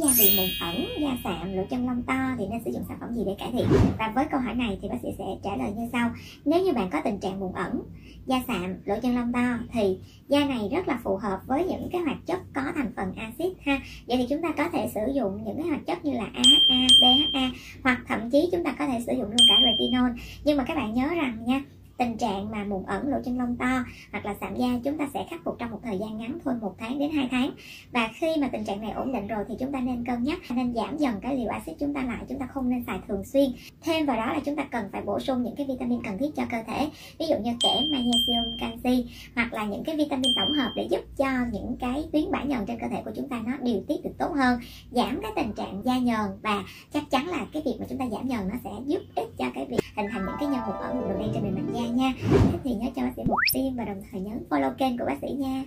da bị mụn ẩn da sạm lỗ chân lông to thì nên sử dụng sản phẩm gì để cải thiện? Và với câu hỏi này thì bác sĩ sẽ trả lời như sau. Nếu như bạn có tình trạng mụn ẩn da sạm lỗ chân lông to thì da này rất là phù hợp với những cái hoạt chất có thành phần axit ha. Vậy thì chúng ta có thể sử dụng những cái hoạt chất như là AHA, BHA hoặc thậm chí chúng ta có thể sử dụng luôn cả retinol. Nhưng mà các bạn nhớ rằng nha tình trạng mà mụn ẩn lỗ chân lông to, hoặc là sạm da, chúng ta sẽ khắc phục trong một thời gian ngắn thôi, một tháng đến 2 tháng. Và khi mà tình trạng này ổn định rồi thì chúng ta nên cân nhắc, nên giảm dần cái liều axit chúng ta lại, chúng ta không nên xài thường xuyên. Thêm vào đó là chúng ta cần phải bổ sung những cái vitamin cần thiết cho cơ thể, ví dụ như kẽm, magnesium, canxi, hoặc là những cái vitamin tổng hợp để giúp cho những cái tuyến bã nhờn trên cơ thể của chúng ta nó điều tiết được tốt hơn, giảm cái tình trạng da nhờn. Và chắc chắn là cái việc mà chúng ta giảm nhờn nó sẽ giúp ích cho cái việc hình thành những cái nhân mụn ẩn vùng đầu đen trên bề mặt da nha. Thích thì nhớ cho bác sĩ một tim và đồng thời nhấn follow kênh của bác sĩ nha.